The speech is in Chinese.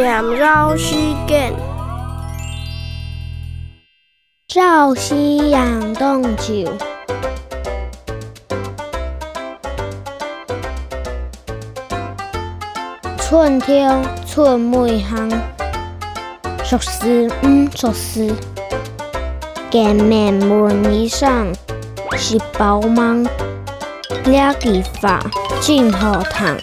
两绕时间，朝夕阳东照，寸天寸梅香，熟思唔熟思，见面问衣裳，是包忙，俩地方真好谈。